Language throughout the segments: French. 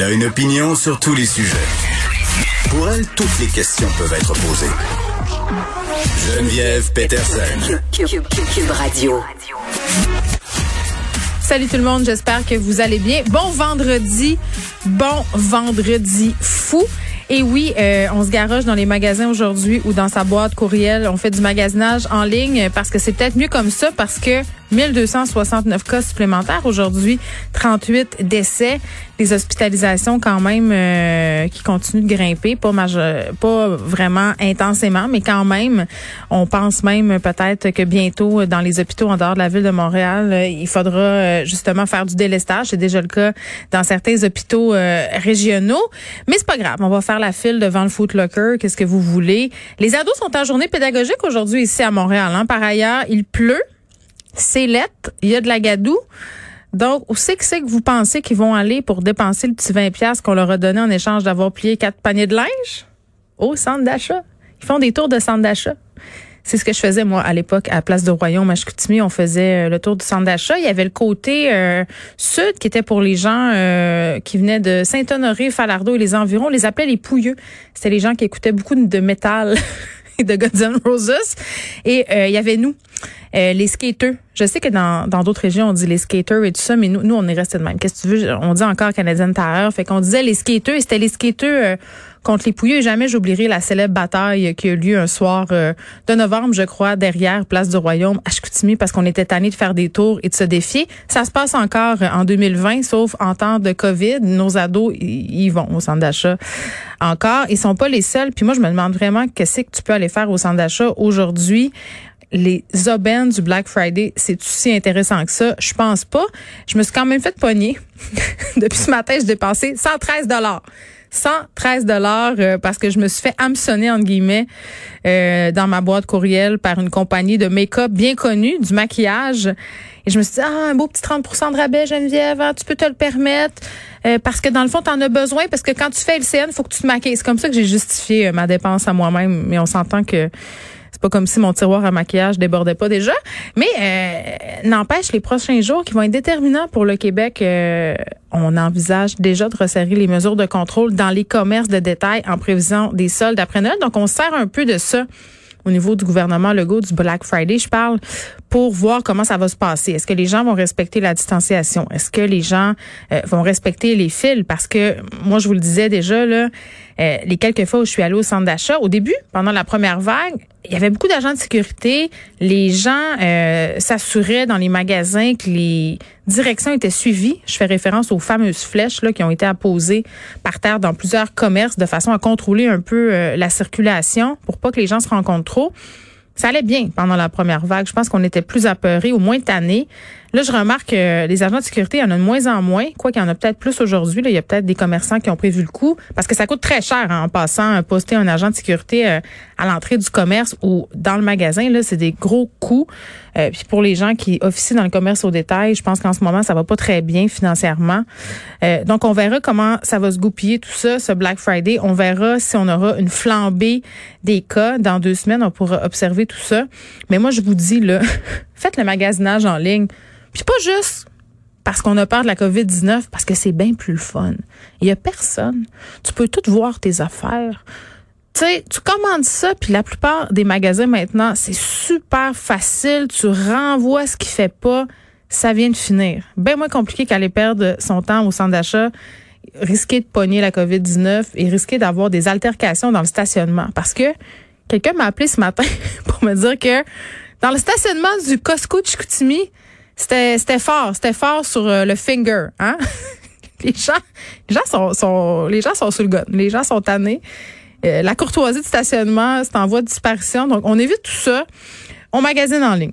Elle a une opinion sur tous les sujets. Pour elle, toutes les questions peuvent être posées. Geneviève Peterson. Cube Radio. Salut tout le monde, j'espère que vous allez bien. Bon vendredi, bon vendredi fou. Et oui, euh, on se garoche dans les magasins aujourd'hui ou dans sa boîte courriel. On fait du magasinage en ligne parce que c'est peut-être mieux comme ça parce que 1269 cas supplémentaires. Aujourd'hui, 38 décès, des hospitalisations quand même euh, qui continuent de grimper, pas pas vraiment intensément, mais quand même, on pense même peut-être que bientôt dans les hôpitaux en dehors de la ville de Montréal, euh, il faudra euh, justement faire du délestage, c'est déjà le cas dans certains hôpitaux régionaux, mais c'est pas grave, on va faire la file devant le Foot Locker, qu'est-ce que vous voulez? Les ados sont en journée pédagogique aujourd'hui ici à Montréal, hein. par ailleurs, il pleut c'est lettre, il y a de la gadoue. Donc, où c'est que c'est que vous pensez qu'ils vont aller pour dépenser le petit 20 pièces qu'on leur a donné en échange d'avoir plié quatre paniers de linge? Au centre d'achat. Ils font des tours de centre d'achat. C'est ce que je faisais, moi, à l'époque, à Place de Royaume, à Chicoutimi. On faisait euh, le tour du centre d'achat. Il y avait le côté euh, sud qui était pour les gens euh, qui venaient de Saint-Honoré, Falardeau et les environs. On les appelait les pouilleux. C'était les gens qui écoutaient beaucoup de métal de Guns N' Roses. Et il y avait nous. Euh, les skaters. Je sais que dans d'autres régions, on dit les skaters et tout ça, mais nous, nous on est resté de même. Qu'est-ce que tu veux? On dit encore Canadienne Terreur. Fait qu'on disait les skaters et c'était les skaters euh, contre les pouilleux. Et jamais j'oublierai la célèbre bataille qui a eu lieu un soir euh, de novembre, je crois, derrière Place du Royaume à Chicoutimi parce qu'on était tanné de faire des tours et de se défier. Ça se passe encore en 2020, sauf en temps de COVID. Nos ados, ils vont au centre d'achat encore. Ils sont pas les seuls. Puis moi, je me demande vraiment qu'est-ce que tu peux aller faire au centre d'achat aujourd'hui les aubaines du Black Friday, c'est aussi intéressant que ça? Je pense pas. Je me suis quand même fait pogner. Depuis ce matin, j'ai dépensé 113 dollars. 113 dollars euh, parce que je me suis fait hameçonner entre guillemets euh, dans ma boîte courriel par une compagnie de make-up bien connue, du maquillage. Et je me suis dit, ah, un beau petit 30% de rabais, Geneviève, hein, tu peux te le permettre. Euh, parce que dans le fond, tu en as besoin, parce que quand tu fais LCN, faut que tu te maquilles. C'est comme ça que j'ai justifié ma dépense à moi-même. Mais on s'entend que pas comme si mon tiroir à maquillage débordait pas déjà. Mais euh, n'empêche, les prochains jours qui vont être déterminants pour le Québec, euh, on envisage déjà de resserrer les mesures de contrôle dans les commerces de détail en prévision des soldes après Noël. Donc, on sert un peu de ça au niveau du gouvernement Legault du Black Friday, je parle pour voir comment ça va se passer. Est-ce que les gens vont respecter la distanciation? Est-ce que les gens euh, vont respecter les fils? Parce que moi je vous le disais déjà là, euh, les quelques fois où je suis allée au centre d'achat, au début, pendant la première vague, il y avait beaucoup d'agents de sécurité. Les gens euh, s'assuraient dans les magasins que les directions étaient suivies. Je fais référence aux fameuses flèches là, qui ont été apposées par terre dans plusieurs commerces de façon à contrôler un peu euh, la circulation pour pas que les gens se rencontrent trop. Ça allait bien pendant la première vague. Je pense qu'on était plus apeurés, au moins tannés. Là, je remarque que les agents de sécurité, il y en a de moins en moins. Quoi qu'il y en a peut-être plus aujourd'hui. Il y a peut-être des commerçants qui ont prévu le coup parce que ça coûte très cher hein, en passant à poster un agent de sécurité euh, à l'entrée du commerce ou dans le magasin. Là, c'est des gros coûts. Euh, puis pour les gens qui officient dans le commerce au détail, je pense qu'en ce moment, ça va pas très bien financièrement. Euh, donc, on verra comment ça va se goupiller tout ça, ce Black Friday. On verra si on aura une flambée des cas. Dans deux semaines, on pourra observer tout ça. Mais moi, je vous dis, là, faites le magasinage en ligne. Puis pas juste parce qu'on a peur de la COVID-19, parce que c'est bien plus fun. Il y a personne. Tu peux tout voir tes affaires. Tu sais, tu commandes ça, puis la plupart des magasins maintenant, c'est super facile. Tu renvoies ce qui fait pas. Ça vient de finir. Bien moins compliqué qu'aller perdre son temps au centre d'achat, risquer de pogner la COVID-19 et risquer d'avoir des altercations dans le stationnement. Parce que quelqu'un m'a appelé ce matin pour me dire que dans le stationnement du Costco de Chicoutimi, c'était c'était fort, c'était fort sur euh, le finger, hein. les gens les gens sont, sont les gens sont sur le gun, les gens sont tannés. Euh, la courtoisie de stationnement, c'est en voie de disparition. Donc on évite tout ça. On magasine en ligne.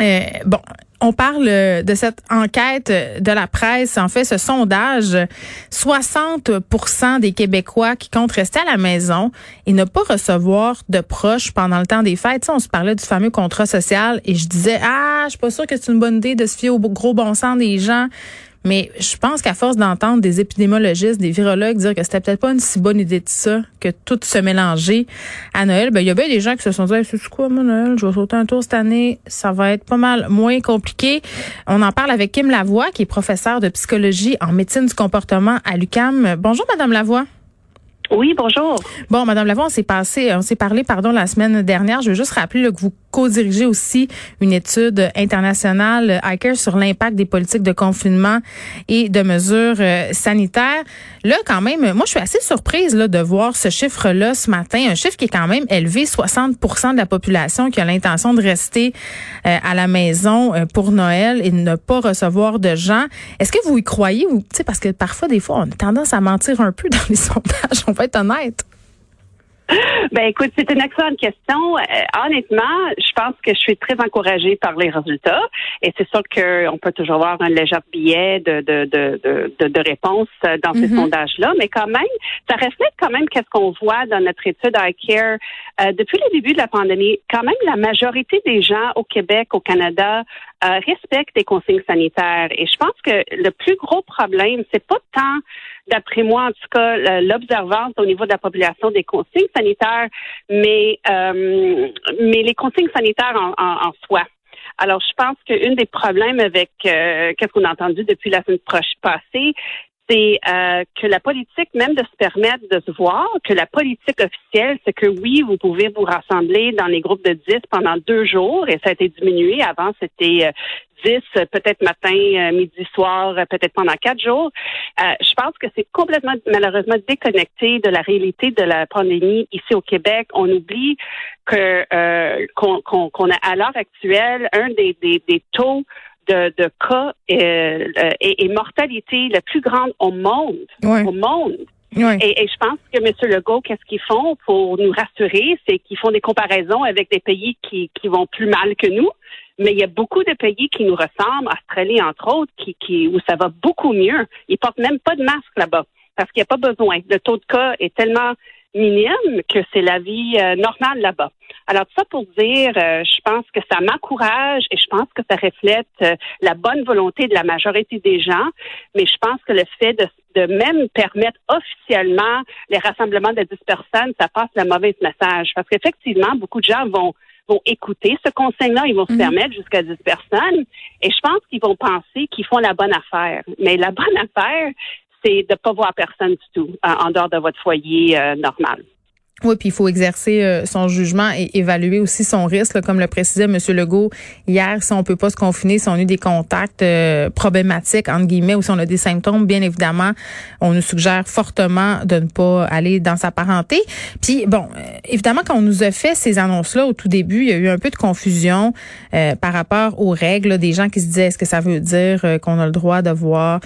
Euh, bon, on parle de cette enquête de la presse, en fait, ce sondage, 60% des Québécois qui comptent rester à la maison et ne pas recevoir de proches pendant le temps des fêtes. on se parlait du fameux contrat social et je disais, ah, je suis pas sûre que c'est une bonne idée de se fier au gros bon sens des gens. Mais je pense qu'à force d'entendre des épidémiologistes, des virologues dire que c'était peut-être pas une si bonne idée de ça, que tout se mélanger à Noël, ben il y a bien des gens qui se sont dit, c'est quoi moi Noël, je vais sauter un tour cette année, ça va être pas mal moins compliqué. On en parle avec Kim Lavoie, qui est professeure de psychologie en médecine du comportement à l'UCAM. Bonjour Madame Lavoie. Oui, bonjour. Bon, Madame Lavoie, on s'est passé, on s'est parlé, pardon, la semaine dernière. Je veux juste rappeler que vous co-dirigez aussi une étude internationale, ICARE, sur l'impact des politiques de confinement et de mesures euh, sanitaires. Là, quand même, moi, je suis assez surprise là, de voir ce chiffre-là ce matin, un chiffre qui est quand même élevé, 60% de la population qui a l'intention de rester euh, à la maison euh, pour Noël et ne pas recevoir de gens. Est-ce que vous y croyez? Ou, parce que parfois, des fois, on a tendance à mentir un peu dans les sondages, on va être honnête. Ben écoute, c'est une excellente question. Euh, honnêtement, je pense que je suis très encouragée par les résultats. Et c'est sûr qu'on peut toujours avoir un léger billet de, de, de, de, de réponses dans ces mhm. sondages-là, mais quand même, ça reflète quand même qu'est-ce qu'on voit dans notre étude iCare. Euh, depuis le début de la pandémie, quand même, la majorité des gens au Québec, au Canada, euh, respectent les consignes sanitaires. Et je pense que le plus gros problème, c'est pas tant d'après moi, en tout cas, l'observance au niveau de la population des consignes sanitaires, mais, euh, mais les consignes sanitaires en, en, en soi. Alors, je pense qu'un des problèmes avec euh, qu'est-ce qu'on a entendu depuis la semaine passée, c'est euh, que la politique, même de se permettre de se voir, que la politique officielle, c'est que oui, vous pouvez vous rassembler dans les groupes de 10 pendant deux jours, et ça a été diminué. Avant, c'était euh, 10, peut-être matin, euh, midi, soir, euh, peut-être pendant quatre jours. je pense que c'est complètement, malheureusement, déconnecté de la réalité de la pandémie ici au Québec. On oublie que qu'on a à l'heure actuelle un des, des, des taux de, de cas euh, et, et, mortalité la plus grande au monde. Au monde. Et, et, je pense que M. Legault, qu'est-ce qu'ils font pour nous rassurer, c'est qu'ils font des comparaisons avec des pays qui, qui vont plus mal que nous. Mais il y a beaucoup de pays qui nous ressemblent, Australie entre autres, qui, qui, où ça va beaucoup mieux. Ils portent même pas de masque là-bas parce qu'il n'y a pas besoin. Le taux de cas est tellement minime que c'est la vie euh, normale là-bas. Alors, ça pour dire, euh, je pense que ça m'encourage et je pense que ça reflète euh, la bonne volonté de la majorité des gens, mais je pense que le fait de, de même permettre officiellement les rassemblements de 10 personnes, ça passe le mauvais message. Parce qu'effectivement, beaucoup de gens vont vont écouter ce conseil-là, ils vont se mhm. permettre jusqu'à 10 personnes, et je pense qu'ils vont penser qu'ils font la bonne affaire. Mais la bonne affaire, c'est de ne pas voir personne du tout en dehors de votre foyer euh, normal. Oui, puis il faut exercer euh, son jugement et évaluer aussi son risque, comme le précisait M. Legault hier. Si on peut pas se confiner, si on a eu des contacts euh, problématiques entre guillemets ou si on a des symptômes, bien évidemment, on nous suggère fortement de ne pas aller dans sa parenté. Puis bon, euh, évidemment, quand on nous a fait ces annonces-là au tout début, il y a eu un peu de confusion par rapport aux règles. des gens qui se disaient est-ce que ça veut dire qu'on a le droit de voir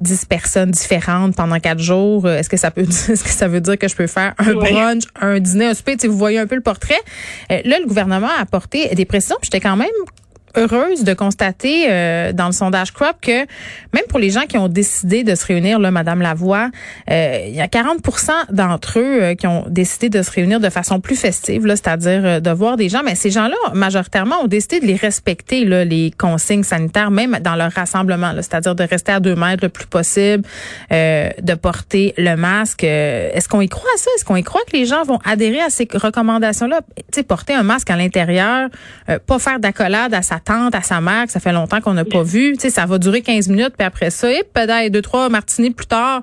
10 personnes différentes pendant quatre jours? Est-ce que ça peut est-ce que ça veut dire que je peux faire un brunch un dîner, un souper, vous voyez un peu le portrait. Euh, là, le gouvernement a apporté des précisions. J'étais quand même heureuse de constater euh, dans le sondage Crop que même pour les gens qui ont décidé de se réunir, là, Madame Lavoie, euh, il y a 40% d'entre eux euh, qui ont décidé de se réunir de façon plus festive, là, c'est-à-dire de voir des gens. Mais ces gens-là, majoritairement, ont décidé de les respecter, là, les consignes sanitaires, même dans leur rassemblement, c'est-à-dire de rester à deux mètres le plus possible, de porter le masque. Est-ce qu'on y croit à ça? Est-ce qu'on y croit que les gens vont adhérer à ces recommandations-là? Tu sais, porter un masque à l'intérieur, pas faire d'accolade à sa tante, à sa mère, que ça fait longtemps qu'on n'a pas vu. Tu sais, ça va durer 15 minutes, puis après ça, et peut-être deux, trois martinis plus tard,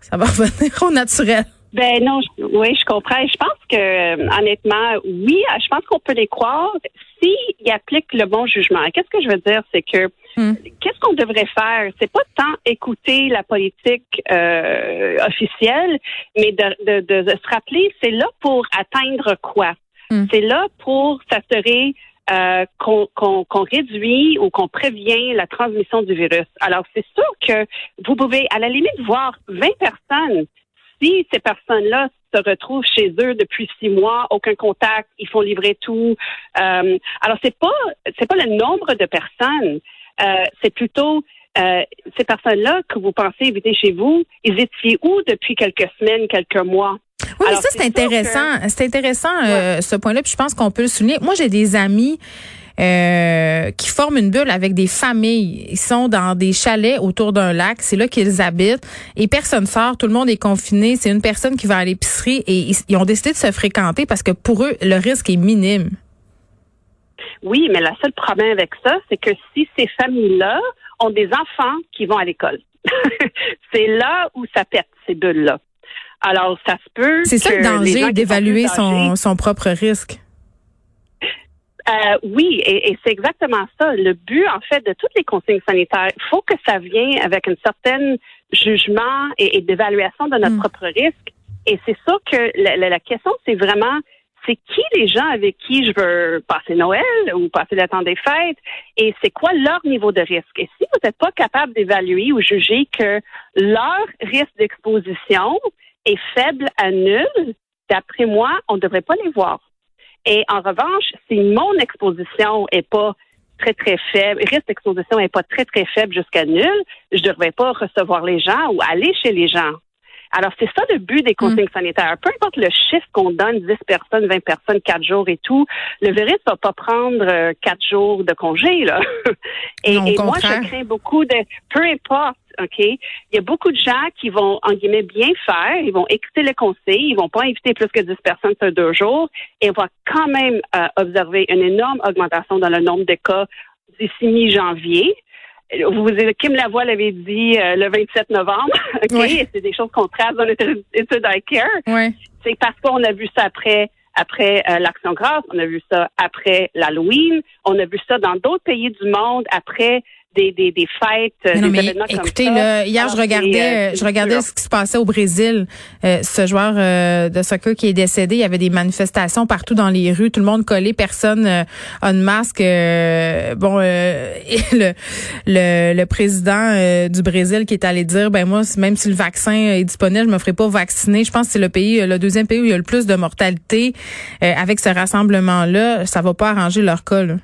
ça va revenir au naturel. Ben non, je- oui, je comprends. Je pense que euh, honnêtement, oui, euh, je pense qu'on peut les croire s'ils appliquent le bon jugement. Qu'est-ce que je veux dire, c'est que Hmm. qu'est-ce qu'on devrait faire? C'est pas tant écouter la politique euh, officielle, mais de, de, de- de se rappeler, c'est là pour atteindre quoi? Hmm. C'est là pour s'assurer euh, qu'on réduit ou qu'on prévient la transmission du virus. Alors, c'est sûr que vous pouvez, à la limite, voir 20 personnes. Si ces personnes-là se retrouvent chez eux depuis six mois, aucun contact, ils font livrer tout. Euh, alors, c'est pas c'est pas le nombre de personnes, euh, c'est plutôt euh, ces personnes-là que vous pensez éviter chez vous, ils étaient où depuis quelques semaines, quelques mois? Oui, mais ça, c'est intéressant. C'est intéressant, euh, ce point-là. Puis je pense qu'on peut le souligner. Moi, j'ai des amis euh, qui forment une bulle avec des familles. Ils sont dans des chalets autour d'un lac. C'est là qu'ils habitent. Et personne sort. Tout le monde est confiné. C'est une personne qui va à l'épicerie. Et ils, ils ont décidé de se fréquenter parce que pour eux, le risque est minime. Oui, mais le seul problème avec ça, c'est que si ces familles-là ont des enfants qui vont à l'école, c'est là où ça pète, ces bulles-là. Alors, ça se peut. C'est ça le danger d'évaluer son, son propre risque. Euh, oui, et, et c'est exactement ça. Le but, en fait, de toutes les consignes sanitaires, il faut que ça vienne avec un certain jugement et, et d'évaluation de notre Mm. propre risque. Et c'est ça que la, la- la question, c'est vraiment, c'est qui les gens avec qui je veux passer Noël ou passer le temps des fêtes? Et c'est quoi leur niveau de risque? Et si vous n'êtes pas capable d'évaluer ou juger que leur risque d'exposition est faible à nul, d'après moi, on ne devrait pas les voir. Et en revanche, si mon exposition est pas très, très faible, risque d'exposition est pas très, très faible jusqu'à nul, je ne devrais pas recevoir les gens ou aller chez les gens. Alors, c'est ça le but des consignes sanitaires. Peu importe le chiffre qu'on donne, 10 personnes, 20 personnes, 4 jours et tout, le virus va pas prendre euh, 4 jours de congé, là. et Non, et moi, je crains beaucoup de, peu importe, OK, il y a beaucoup de gens qui vont, en guillemets, bien faire, ils vont écouter le conseil, ils vont pas inviter plus que 10 personnes sur deux jours, et on va quand même euh, observer une énorme augmentation dans le nombre de cas d'ici mi-janvier. Vous, Kim Lavoie l'avait dit euh, le 27 novembre, OK? Oui. C'est des choses qu'on trace dans notre étude iCare. Ouais. C'est parce qu'on a vu ça après après euh, l'Action grâce, on a vu ça après l'Halloween, on a vu ça dans d'autres pays du monde après des, des, des fêtes, euh, Mais non, des mais événements écoutez, comme ça. là, hier, je c'est, regardais, euh, je regardais ce qui se passait au Brésil. Euh, ce joueur euh, de soccer qui est décédé, il y avait des manifestations partout dans les rues, tout le monde collé, personne euh, a de masque. euh, bon, euh, et le, le, le président euh, du Brésil qui est allé dire, ben moi, même si le vaccin est disponible, je me ferai pas vacciner. Je pense que c'est le pays, le deuxième pays où il y a le plus de mortalité. Euh, avec ce rassemblement-là, ça va pas arranger leur cas. Là.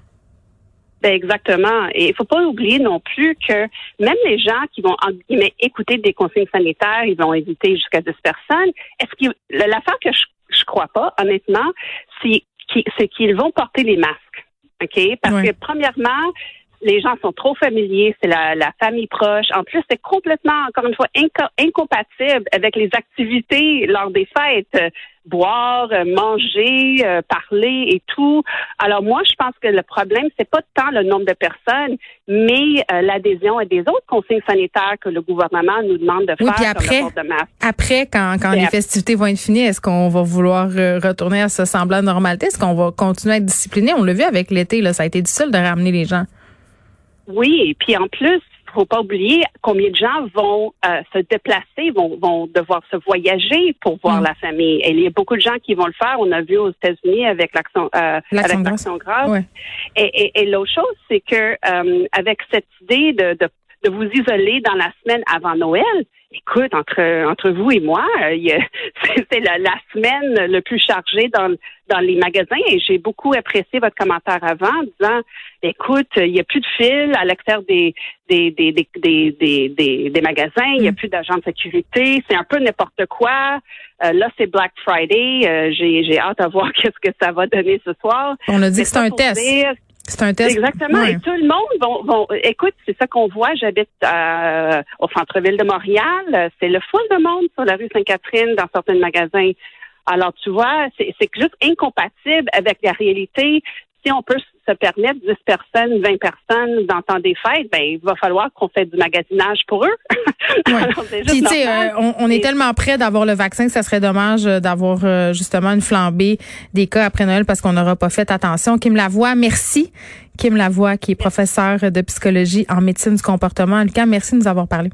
Ben exactement. Et il faut pas oublier non plus que même les gens qui vont en guillemets, écouter des consignes sanitaires, ils vont éviter jusqu'à 10 personnes. Est-ce que l'affaire que je, je crois pas, honnêtement, c'est qu'ils c'est qu'ils vont porter les masques. OK? Parce Ouais. que premièrement, les gens sont trop familiers, c'est la, la famille proche. En plus, c'est complètement, encore une fois, inco- incompatible avec les activités lors des fêtes. Boire, euh, manger, euh, parler et tout. Alors moi, je pense que le problème, c'est pas tant le nombre de personnes, mais euh, l'adhésion à des autres consignes sanitaires que le gouvernement nous demande de Oui, faire puis comme après- le port de masque. Après, quand, quand les festivités vont être finies, est-ce qu'on va vouloir euh, retourner à ce semblant de normalité? Est-ce qu'on va continuer à être discipliné? On l'a vu avec l'été, là, ça a été difficile de ramener les gens. Oui, et puis en plus, faut pas oublier combien de gens vont euh, se déplacer, vont, vont devoir se voyager pour voir Mm. la famille. Et il y a beaucoup de gens qui vont le faire. On a vu aux États-Unis avec l'action euh, avec l'action. Ouais. Et, et, et l'autre chose, c'est que euh, avec cette idée de, de, de vous isoler dans la semaine avant Noël, écoute, entre entre vous et moi, euh, c'est la, la semaine le plus chargée dans dans les magasins. Et j'ai beaucoup apprécié votre commentaire avant, en disant, écoute, il n'y a plus de fil à l'extérieur des des des des des, magasins, il n'y a Mm. plus d'agents de sécurité, c'est un peu n'importe quoi. Euh, là, c'est Black Friday. Euh, j'ai j'ai hâte à voir qu'est-ce que ça va donner ce soir. On a dit que c'est un test. dire- C'est un test. Exactement. Ouais. Et tout le monde vont, vont écoute, c'est ça qu'on voit. J'habite euh, au centre-ville de Montréal. C'est le full de monde sur la rue Sainte-Catherine dans certains magasins. Alors, tu vois, c'est c'est juste incompatible avec la réalité. Si on peut se permettre 10 personnes, 20 personnes dans temps des fêtes, ben, il va falloir qu'on fasse du magasinage pour eux. Puis, tu sais, euh, on, on, est tellement près d'avoir le vaccin que ça serait dommage euh, d'avoir euh, justement une flambée des cas après Noël parce qu'on n'aura pas fait attention. Kim Lavoie, merci. Kim Lavoie, qui est professeur de psychologie en médecine du comportement. Lucas, merci de nous avoir parlé.